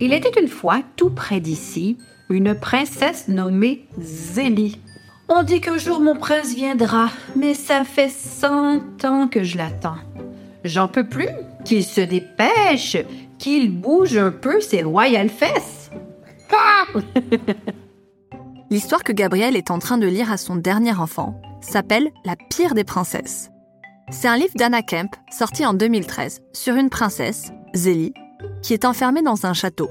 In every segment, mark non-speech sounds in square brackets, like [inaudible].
Il était une fois, tout près d'ici, une princesse nommée Zélie. On dit qu'un jour mon prince viendra, mais ça fait cent ans que je l'attends. J'en peux plus, qu'il se dépêche, qu'il bouge un peu ses royales fesses. [laughs] L'histoire que Gabrielle est en train de lire à son dernier enfant s'appelle La pire des princesses. C'est un livre d'Anna Kemp, sorti en 2013, sur une princesse, Zélie, qui est enfermée dans un château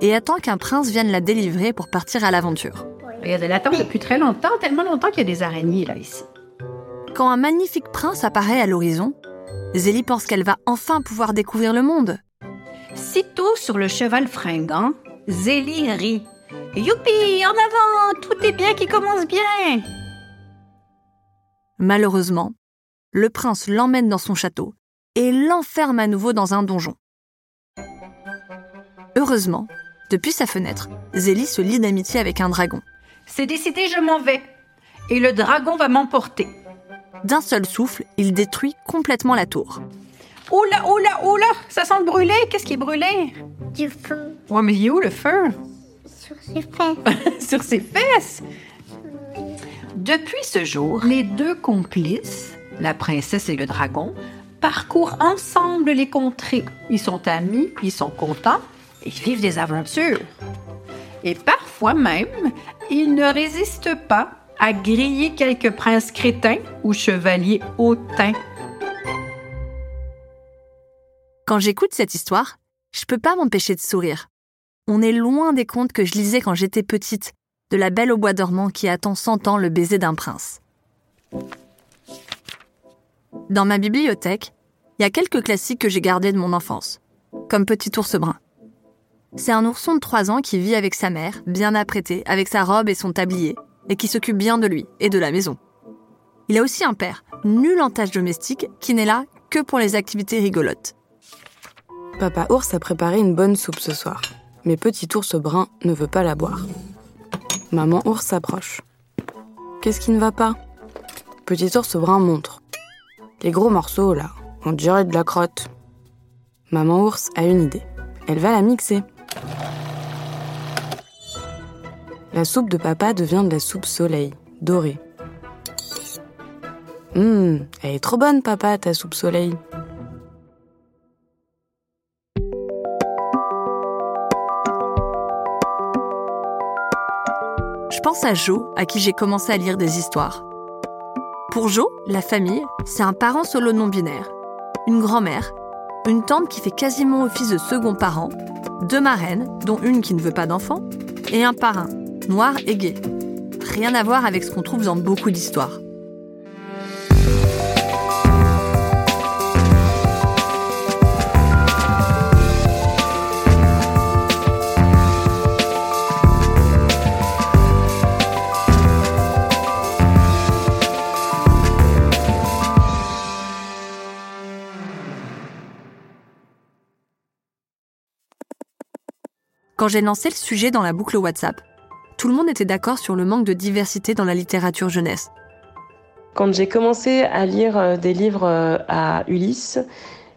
et attend qu'un prince vienne la délivrer pour partir à l'aventure. Elle attend depuis très longtemps, tellement longtemps qu'il y a des araignées là ici. Quand un magnifique prince apparaît à l'horizon, Zélie pense qu'elle va enfin pouvoir découvrir le monde. Sitôt sur le cheval fringant, Zélie rit. Youpi, en avant, tout est bien qui commence bien. Malheureusement, le prince l'emmène dans son château et l'enferme à nouveau dans un donjon. Heureusement, depuis sa fenêtre, Zélie se lie d'amitié avec un dragon. C'est décidé, je m'en vais. Et le dragon va m'emporter. D'un seul souffle, il détruit complètement la tour. Oula, oula, oula, ça sent le brûlé. Qu'est-ce qui est brûlé? Du feu Ouais, mais il est où le feu? sur ses fesses. [laughs] sur ses fesses? Depuis ce jour, les deux complices, la princesse et le dragon, parcourent ensemble les contrées. Ils sont amis, ils sont contents, ils vivent des aventures. Et parfois même, ils ne résistent pas à griller quelques princes crétins ou chevaliers hautains. Quand j'écoute cette histoire, je peux pas m'empêcher de sourire. On est loin des contes que je lisais quand j'étais petite, de la belle au bois dormant qui attend cent ans le baiser d'un prince. Dans ma bibliothèque, il y a quelques classiques que j'ai gardés de mon enfance, comme Petit ours brun. C'est un ourson de 3 ans qui vit avec sa mère, bien apprêté, avec sa robe et son tablier, et qui s'occupe bien de lui et de la maison. Il a aussi un père, nul en tâches domestiques, qui n'est là que pour les activités rigolotes. Papa ours a préparé une bonne soupe ce soir, mais petit ours brun ne veut pas la boire. Maman ours s'approche. Qu'est-ce qui ne va pas? Petit ours brun montre. Les gros morceaux là, on dirait de la crotte. Maman ours a une idée. Elle va la mixer. La soupe de papa devient de la soupe soleil, dorée. Hum, elle est trop bonne, papa, ta soupe soleil. Je pense à Jo, à qui j'ai commencé à lire des histoires. Pour Jo, la famille, c'est un parent solo non binaire, une grand-mère, une tante qui fait quasiment office de second parent, deux marraines, dont une qui ne veut pas d'enfant, et un parrain, noir et gai. Rien à voir avec ce qu'on trouve dans beaucoup d'histoires. Quand j'ai lancé le sujet dans la boucle WhatsApp, tout le monde était d'accord sur le manque de diversité dans la littérature jeunesse. Quand j'ai commencé à lire euh, des livres euh, à Ulysse,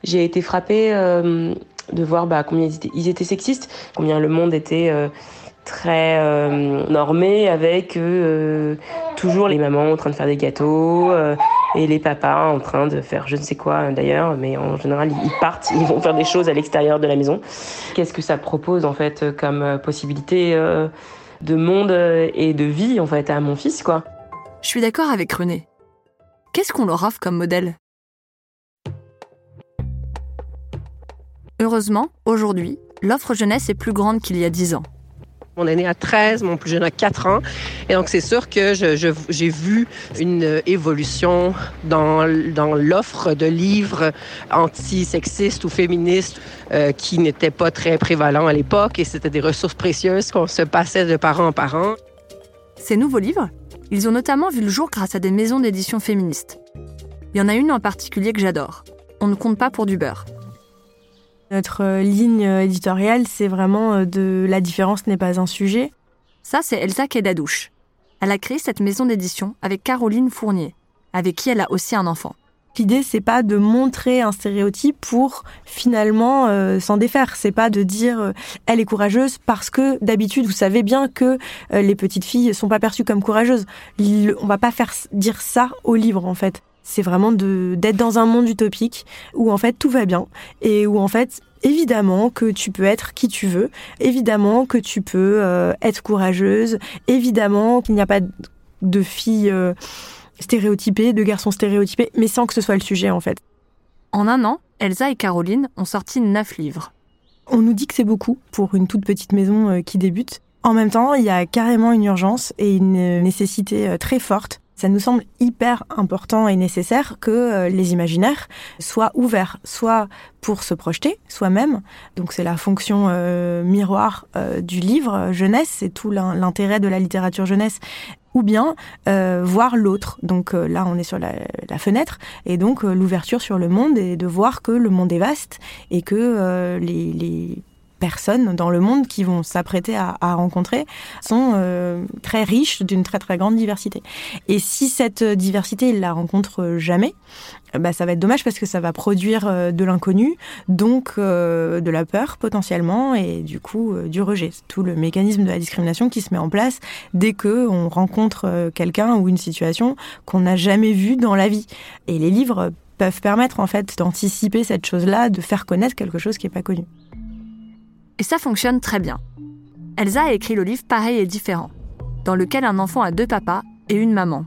j'ai été frappée euh, de voir bah, combien ils étaient, sexistes, combien le monde était très normé avec toujours les mamans en train de faire des gâteaux et les papas en train de faire je ne sais quoi d'ailleurs, mais en général ils partent, ils vont faire des choses à l'extérieur de la maison. Qu'est-ce que ça propose en fait comme possibilité de monde euh, et de vie en fait à mon fils quoi Je suis d'accord avec René. Qu'est-ce qu'on leur offre comme modèle? Heureusement, aujourd'hui, l'offre jeunesse est plus grande qu'il y a dix ans. Mon aîné a 13, mon plus jeune a 4 ans. Et donc, c'est sûr que j'ai vu une évolution dans, dans l'offre de livres anti-sexistes ou féministes euh, qui n'étaient pas très prévalents à l'époque. Et c'était des ressources précieuses qu'on se passait de parent en parent. Ces nouveaux livres, ils ont notamment vu le jour grâce à des maisons d'édition féministes. Il y en a une en particulier que j'adore. On ne compte pas pour du beurre. Notre euh, ligne euh, éditoriale, c'est vraiment euh, de la différence n'est pas un sujet. Ça, c'est Elsa Kedadouche. Elle a créé cette maison d'édition avec Caroline Fournier, avec qui elle a aussi un enfant. L'idée, c'est pas de montrer un stéréotype pour finalement s'en défaire. C'est pas de dire elle est courageuse parce que d'habitude vous savez bien que les petites filles sont pas perçues comme courageuses. On va pas faire dire ça au livre en fait c'est vraiment d'être dans un monde utopique où en fait tout va bien et où en fait évidemment que tu peux être qui tu veux, évidemment que tu peux euh, être courageuse, évidemment qu'il n'y a pas de filles euh, stéréotypées, de garçons stéréotypés, mais sans que ce soit le sujet en fait. En un an, Elsa et Caroline ont sorti neuf livres. On nous dit que c'est beaucoup pour une toute petite maison euh, qui débute. En même temps, il y a carrément une urgence et une nécessité très forte ça nous semble hyper important et nécessaire que euh, les imaginaires soient ouverts, soit pour se projeter soi-même, donc c'est la fonction euh, miroir euh, du livre jeunesse, c'est tout l'intérêt de la littérature jeunesse, ou bien voir l'autre. Donc là, on est sur la, fenêtre, et donc l'ouverture sur le monde et de voir que le monde est vaste et que les personnes dans le monde qui vont s'apprêter à, rencontrer sont euh, très riches d'une très très grande diversité. Et si cette diversité, ils la rencontrent jamais, bah, ça va être dommage parce que ça va produire euh, de l'inconnu, donc euh, de la peur potentiellement et du coup du rejet. C'est tout le mécanisme de la discrimination qui se met en place dès que on rencontre quelqu'un ou une situation qu'on n'a jamais vue dans la vie. Et les livres peuvent permettre en fait d'anticiper cette chose-là, de faire connaître quelque chose qui n'est pas connu. Et ça fonctionne très bien. Elsa a écrit le livre Pareil et différent, dans lequel un enfant a deux papas et une maman.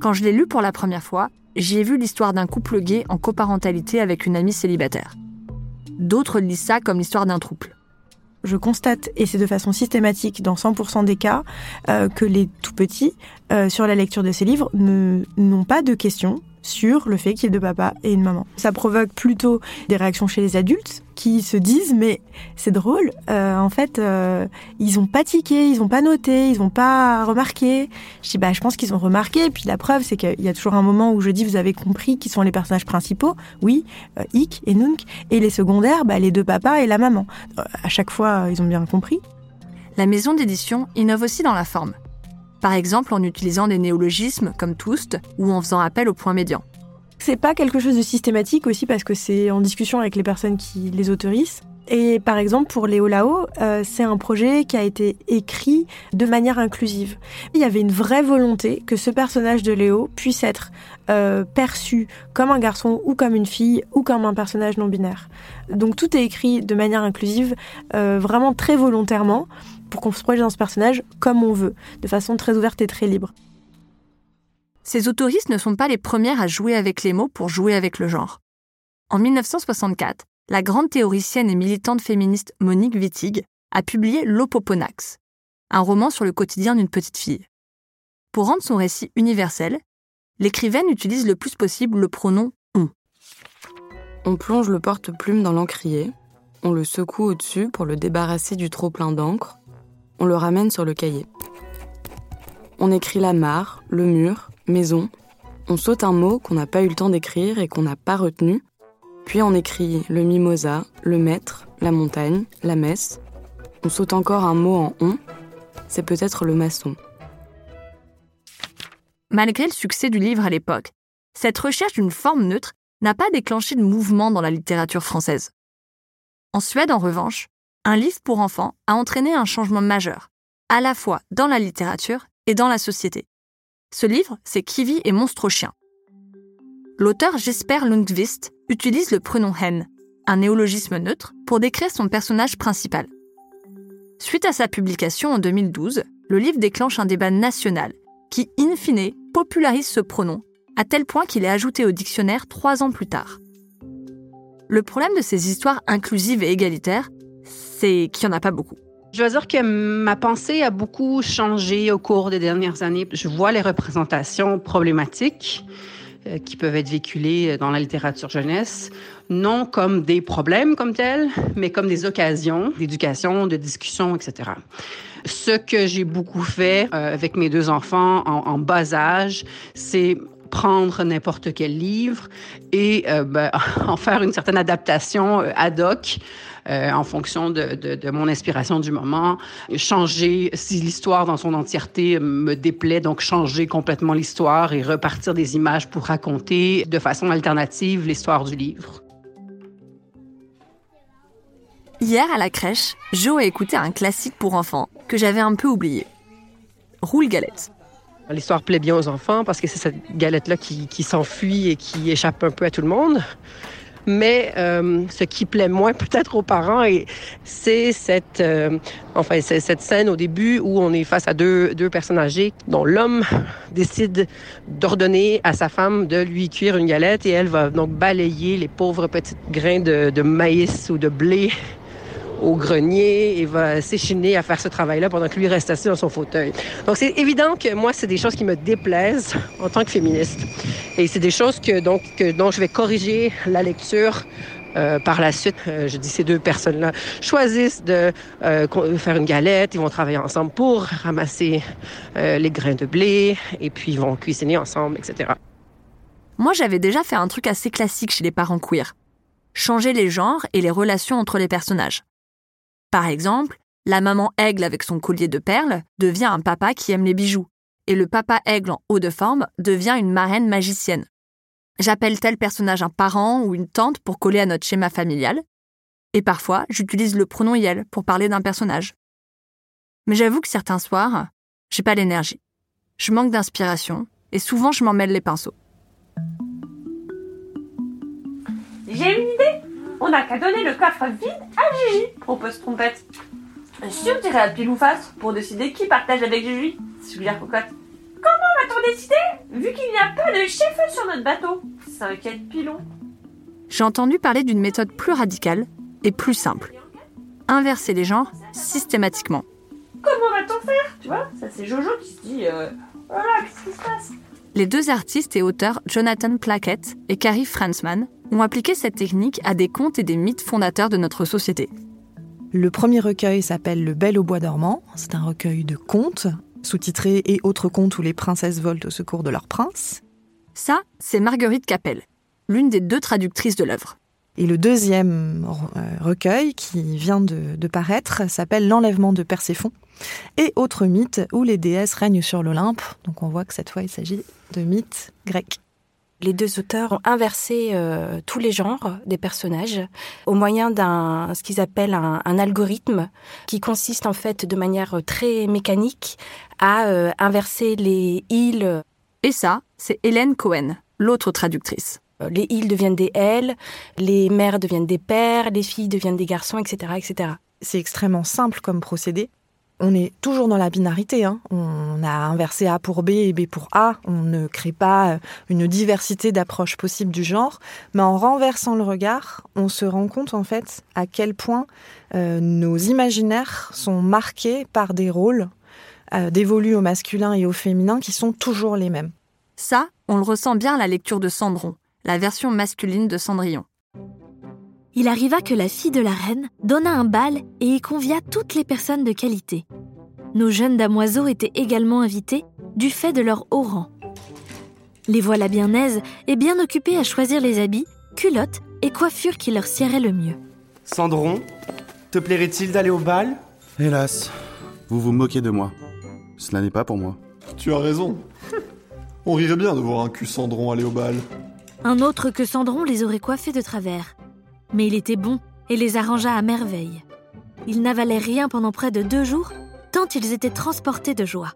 Quand je l'ai lu pour la première fois, j'y ai vu l'histoire d'un couple gay en coparentalité avec une amie célibataire. D'autres lisent ça comme l'histoire d'un trouble. Je constate, et c'est de façon systématique dans 100% des cas, euh, que les tout petits, euh, sur la lecture de ces livres, n'ont pas de questions sur le fait qu'il y ait deux papas et une maman. Ça provoque plutôt des réactions chez les adultes qui se disent mais c'est drôle, euh, en fait euh, ils ont pas tiqué, ils ont pas noté, ils ont pas remarqué. Je dis bah je pense qu'ils ont remarqué. Puis la preuve c'est qu'il y a toujours un moment où je dis vous avez compris qui sont les personnages principaux, oui, euh, et Nunk, et les secondaires bah les deux papas et la maman. à chaque fois ils ont bien compris. La maison d'édition innove aussi dans la forme. Par exemple en utilisant des néologismes comme Toust ou en faisant appel au point médian. C'est pas quelque chose de systématique aussi parce que c'est en discussion avec les personnes qui les autorisent. Et par exemple, pour Léo Lao, euh, c'est un projet qui a été écrit de manière inclusive. Il y avait une vraie volonté que ce personnage de Léo puisse être euh, perçu comme un garçon ou comme une fille ou comme un personnage non binaire. Donc tout est écrit de manière inclusive, euh, vraiment très volontairement pour qu'on se projette dans ce personnage comme on veut, de façon très ouverte et très libre. Ces autoristes ne sont pas les premières à jouer avec les mots pour jouer avec le genre. En 1964, la grande théoricienne et militante féministe Monique Wittig a publié L'Opoponax, un roman sur le quotidien d'une petite fille. Pour rendre son récit universel, l'écrivaine utilise le plus possible le pronom on. On plonge le porte-plume dans l'encrier, on le secoue au-dessus pour le débarrasser du trop-plein d'encre, on le ramène sur le cahier. On écrit la mare, le mur, maison. On saute un mot qu'on n'a pas eu le temps d'écrire et qu'on n'a pas retenu. Puis on écrit le mimosa, le maître, la montagne, la messe. On saute encore un mot en on. C'est peut-être le maçon. Malgré le succès du livre à l'époque, cette recherche d'une forme neutre n'a pas déclenché de mouvement dans la littérature française. En Suède, en revanche, un livre pour enfants a entraîné un changement majeur, à la fois dans la littérature et dans la société. Ce livre, c'est Kiwi et Monstre chien. L'auteur Jesper Lundqvist utilise le pronom hen, un néologisme neutre, pour décrire son personnage principal. Suite à sa publication en 2012, le livre déclenche un débat national qui, in fine, popularise ce pronom, à tel point qu'il est ajouté au dictionnaire trois ans plus tard. Le problème de ces histoires inclusives et égalitaires, c'est qu'il n'y en a pas beaucoup. Je dois dire que ma pensée a beaucoup changé au cours des dernières années. Je vois les représentations problématiques euh, qui peuvent être véhiculées dans la littérature jeunesse, non comme des problèmes comme tels, mais comme des occasions d'éducation, de discussion, etc. Ce que j'ai beaucoup fait euh, avec mes deux enfants en, bas âge, c'est prendre n'importe quel livre et euh, ben, [laughs] en faire une certaine adaptation ad hoc euh, en fonction de, de, mon inspiration du moment. Changer, si l'histoire dans son entièreté me déplaît, donc changer complètement l'histoire et repartir des images pour raconter de façon alternative l'histoire du livre. Hier à la crèche, Joe a écouté un classique pour enfants que j'avais un peu oublié. Roule galette. L'histoire plaît bien aux enfants parce que c'est cette galette-là qui, qui s'enfuit et qui échappe un peu à tout le monde. Mais euh, ce qui plaît moins [laughs] peut-être aux parents, c'est cette, euh, enfin, cette scène au début où on est face à deux, deux personnes âgées dont l'homme [laughs] décide d'ordonner à sa femme de lui cuire une galette et elle va donc balayer les pauvres petits grains de, de maïs ou de blé au grenier et va s'échiner à faire ce travail-là pendant que lui reste assis dans son fauteuil. Donc c'est évident que moi, c'est des choses qui me déplaisent en tant que féministe. Et c'est des choses que, donc, que, dont je vais corriger la lecture euh, par la suite, euh, je dis ces deux personnes-là choisissent de euh, faire une galette, ils vont travailler ensemble pour ramasser les grains de blé et puis ils vont cuisiner ensemble, etc. Moi, j'avais déjà fait un truc assez classique chez les parents queer. Changer les genres et les relations entre les personnages. Par exemple, la maman aigle avec son collier de perles devient un papa qui aime les bijoux, et le papa aigle en haut de forme devient une marraine magicienne. J'appelle tel personnage un parent ou une tante pour coller à notre schéma familial, et parfois j'utilise le pronom yel pour parler d'un personnage. Mais j'avoue que certains soirs, j'ai pas l'énergie. Je manque d'inspiration, et souvent je m'en mêle les pinceaux. J'ai une idée on n'a qu'à donner le coffre vide à Gigi, propose Trompette. Sûr, dirait à pile ou face, pour décider qui partage avec Gigi, suggère Cocotte. Comment va-t-on décider, vu qu'il n'y a pas de chef sur notre bateau? S'inquiète Pilon. J'ai entendu parler d'une méthode plus radicale et plus simple. Inverser les genres systématiquement. Comment va-t-on faire? Tu vois, ça c'est Jojo qui se dit euh, voilà, qu'est-ce qui se passe? Les deux artistes et auteurs Jonathan Plackett et Carrie Fransman ont appliqué cette technique à des contes et des mythes fondateurs de notre société. Le premier recueil s'appelle Le Bel au bois dormant. C'est un recueil de contes, sous-titrés et autres contes où les princesses volent au secours de leur prince. Ça, c'est Marguerite Capel, l'une des deux traductrices de l'œuvre. Et le deuxième euh, recueil qui vient de, de paraître s'appelle L'enlèvement de Perséphone et autres mythes où les déesses règnent sur l'Olympe. Donc on voit que cette fois il s'agit de mythes grecs. Les deux auteurs ont inversé euh, tous les genres des personnages au moyen d'un ce qu'ils appellent un, algorithme qui consiste en fait de manière très mécanique à euh, inverser les îles. Et ça, c'est Hélène Cohen, l'autre traductrice. Euh, les îles deviennent des elles, les mères deviennent des pères, les filles deviennent des garçons, etc., etc. C'est extrêmement simple comme procédé on est toujours dans la binarité. Hein. On a inversé A pour B et B pour A. On ne crée pas euh, une diversité d'approches possibles du genre. Mais en renversant le regard, on se rend compte en fait à quel point euh, nos imaginaires sont marqués par des rôles euh, dévolus au masculin et au féminin qui sont toujours les mêmes. Ça, on le ressent bien à la lecture de Cendron, la version masculine de Cendrillon il arriva que la fille de la reine donna un bal et y convia toutes les personnes de qualité. Nos jeunes damoiseaux étaient également invités du fait de leur haut rang. Les voilà bien aises et bien occupées à choisir les habits, culottes et coiffures qui leur siéraient le mieux. Cendron, te plairait-il d'aller au bal? Hélas, vous vous moquez de moi. Cela n'est pas pour moi. Tu as raison. On rirait bien de voir un cul Cendron aller au bal. Un autre que Cendron les aurait coiffés de travers mais il était bon et les arrangea à merveille. Ils n'avalaient rien pendant près de deux jours, tant ils étaient transportés de joie.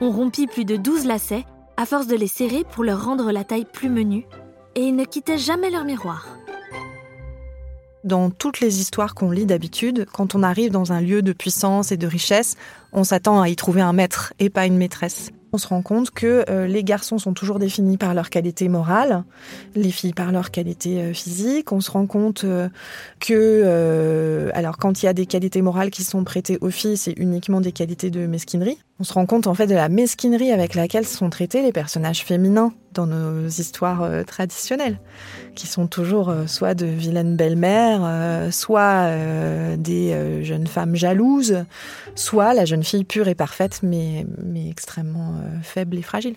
On rompit plus de douze lacets, à force de les serrer pour leur rendre la taille plus menue, et ils ne quittaient jamais leur miroir. Dans toutes les histoires qu'on lit d'habitude, quand on arrive dans un lieu de puissance et de richesse, on s'attend à y trouver un maître et pas une maîtresse. On se rend compte que euh, les garçons sont toujours définis par leur qualité morale, les filles par leur qualité euh, physique. On se rend compte euh, que, alors quand il y a des qualités morales qui sont prêtées aux filles, c'est uniquement des qualités de mesquinerie. On se rend compte en fait de la mesquinerie avec laquelle sont traités les personnages féminins dans nos histoires traditionnelles, qui sont toujours soit de vilaines belles-mères, soit des jeunes femmes jalouses, soit la jeune fille pure et parfaite mais, mais extrêmement euh, faible et fragile.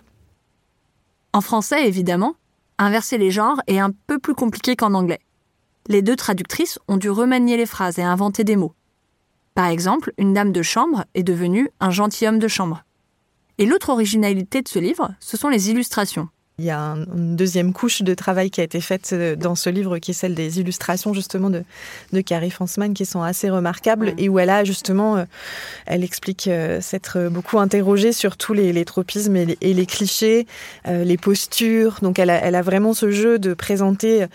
En français, évidemment, inverser les genres est un peu plus compliqué qu'en anglais. Les deux traductrices ont dû remanier les phrases et inventer des mots. Par exemple, une dame de chambre est devenue un gentilhomme de chambre. Et l'autre originalité de ce livre, ce sont les illustrations. Il y a une deuxième couche de travail qui a été faite euh, dans ce livre, qui est celle des illustrations justement de, de Carrie Fansman, qui sont assez remarquables et où elle a justement, euh, elle explique euh, s'être beaucoup interrogée sur tous les, tropismes et les, clichés, les postures. Donc elle a, elle a vraiment ce jeu de présenter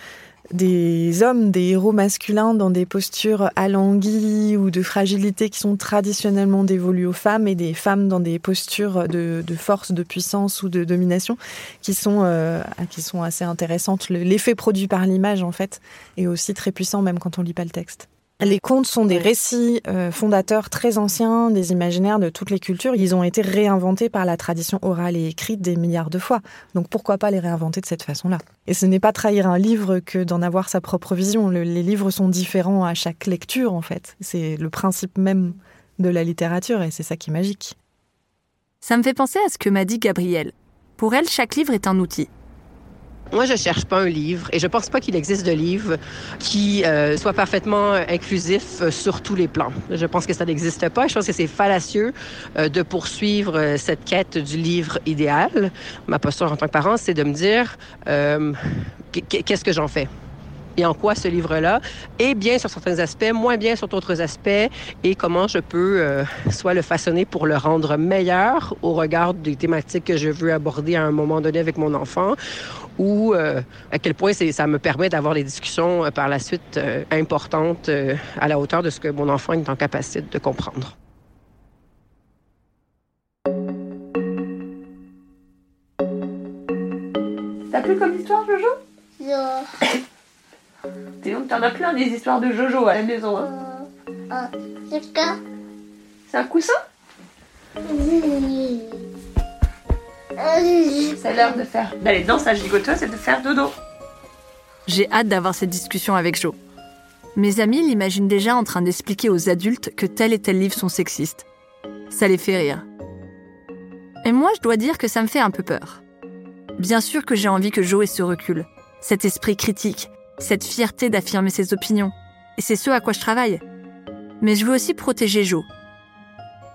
des hommes, des héros masculins dans des postures alanguies ou de fragilité qui sont traditionnellement dévolues aux femmes et des femmes dans des postures de, force, de puissance ou de domination qui sont, euh, qui sont assez intéressantes. L'effet produit par l'image, en fait, est aussi très puissant même quand on lit pas le texte. Les contes sont des récits euh, fondateurs très anciens des imaginaires de toutes les cultures. Ils ont été réinventés par la tradition orale et écrite des milliards de fois. Donc pourquoi pas les réinventer de cette façon-là? Et ce n'est pas trahir un livre que d'en avoir sa propre vision. les livres sont différents à chaque lecture, en fait. C'est le principe même de la littérature et c'est ça qui est magique. Ça me fait penser à ce que m'a dit Gabrielle. Pour elle, chaque livre est un outil. Moi, je cherche pas un livre et je pense pas qu'il existe de livre qui euh, soit parfaitement inclusif euh, sur tous les plans. Je pense que ça n'existe pas. Je pense que c'est fallacieux euh, de poursuivre cette quête du livre idéal. Ma posture en tant que parent, c'est de me dire qu'est-ce que j'en fais? Et en quoi ce livre-là est bien sur certains aspects, moins bien sur d'autres aspects, et comment je peux soit le façonner pour le rendre meilleur au regard des thématiques que je veux aborder à un moment donné avec mon enfant, ou euh, à quel point ça me permet d'avoir des discussions euh, par la suite euh, importantes à la hauteur de ce que mon enfant est en capacité de comprendre. T'as plus comme histoire, Jojo? [coughs] Non. T'en as plein des histoires de Jojo à la maison. Hein. c'est un coussin? C'est l'heure de faire d'aller dans sa gigoteuse et de faire dodo. J'ai hâte d'avoir cette discussion avec Jo. Mes amis l'imaginent déjà en train d'expliquer aux adultes que tel et tel livre sont sexistes. Ça les fait rire. Et moi, je dois dire que ça me fait un peu peur. Bien sûr que j'ai envie que Jo ait ce recul, cet esprit critique, cette fierté d'affirmer ses opinions. Et c'est ce à quoi je travaille. Mais je veux aussi protéger Jo.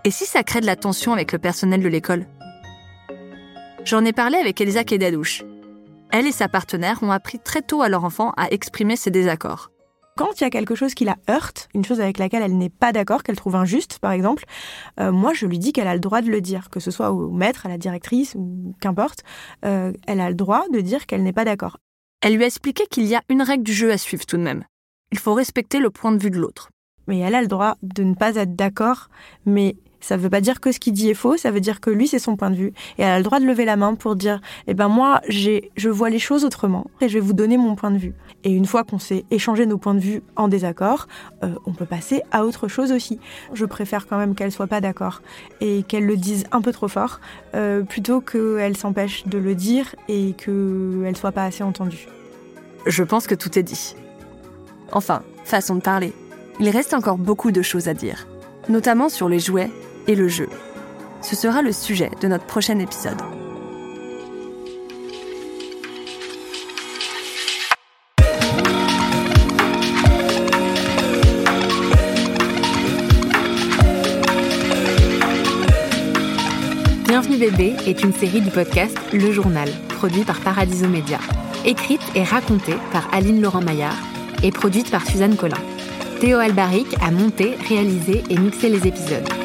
Et si ça crée de la tension avec le personnel de l'école? J'en ai parlé avec Elisa Kedadouche. Elle et sa partenaire ont appris très tôt à leur enfant à exprimer ses désaccords. Quand il y a quelque chose qui la heurte, une chose avec laquelle elle n'est pas d'accord, qu'elle trouve injuste, par exemple, euh, moi je lui dis qu'elle a le droit de le dire, que ce soit au maître, à la directrice ou qu'importe, euh, elle a le droit de dire qu'elle n'est pas d'accord. Elle lui a expliqué qu'il y a une règle du jeu à suivre tout de même. Il faut respecter le point de vue de l'autre. Mais elle a le droit de ne pas être d'accord, mais ça ne veut pas dire que ce qu'il dit est faux, ça veut dire que lui, c'est son point de vue. Et elle a le droit de lever la main pour dire, eh ben moi, je vois les choses autrement et je vais vous donner mon point de vue. Et une fois qu'on s'est échangé nos points de vue en désaccord, euh, on peut passer à autre chose aussi. Je préfère quand même qu'elle soit pas d'accord et qu'elle le dise un peu trop fort, euh, plutôt qu'elle s'empêche de le dire et qu'elle soit pas assez entendue. Je pense que tout est dit. Enfin, façon de parler. Il reste encore beaucoup de choses à dire, notamment sur les jouets et le jeu. Ce sera le sujet de notre prochain épisode. Bienvenue bébé est une série du podcast Le Journal, produit par Paradiso Média, écrite et racontée par Aline Laurent-Maillard et produite par Suzanne Collin. Théo Albaric a monté, réalisé et mixé les épisodes.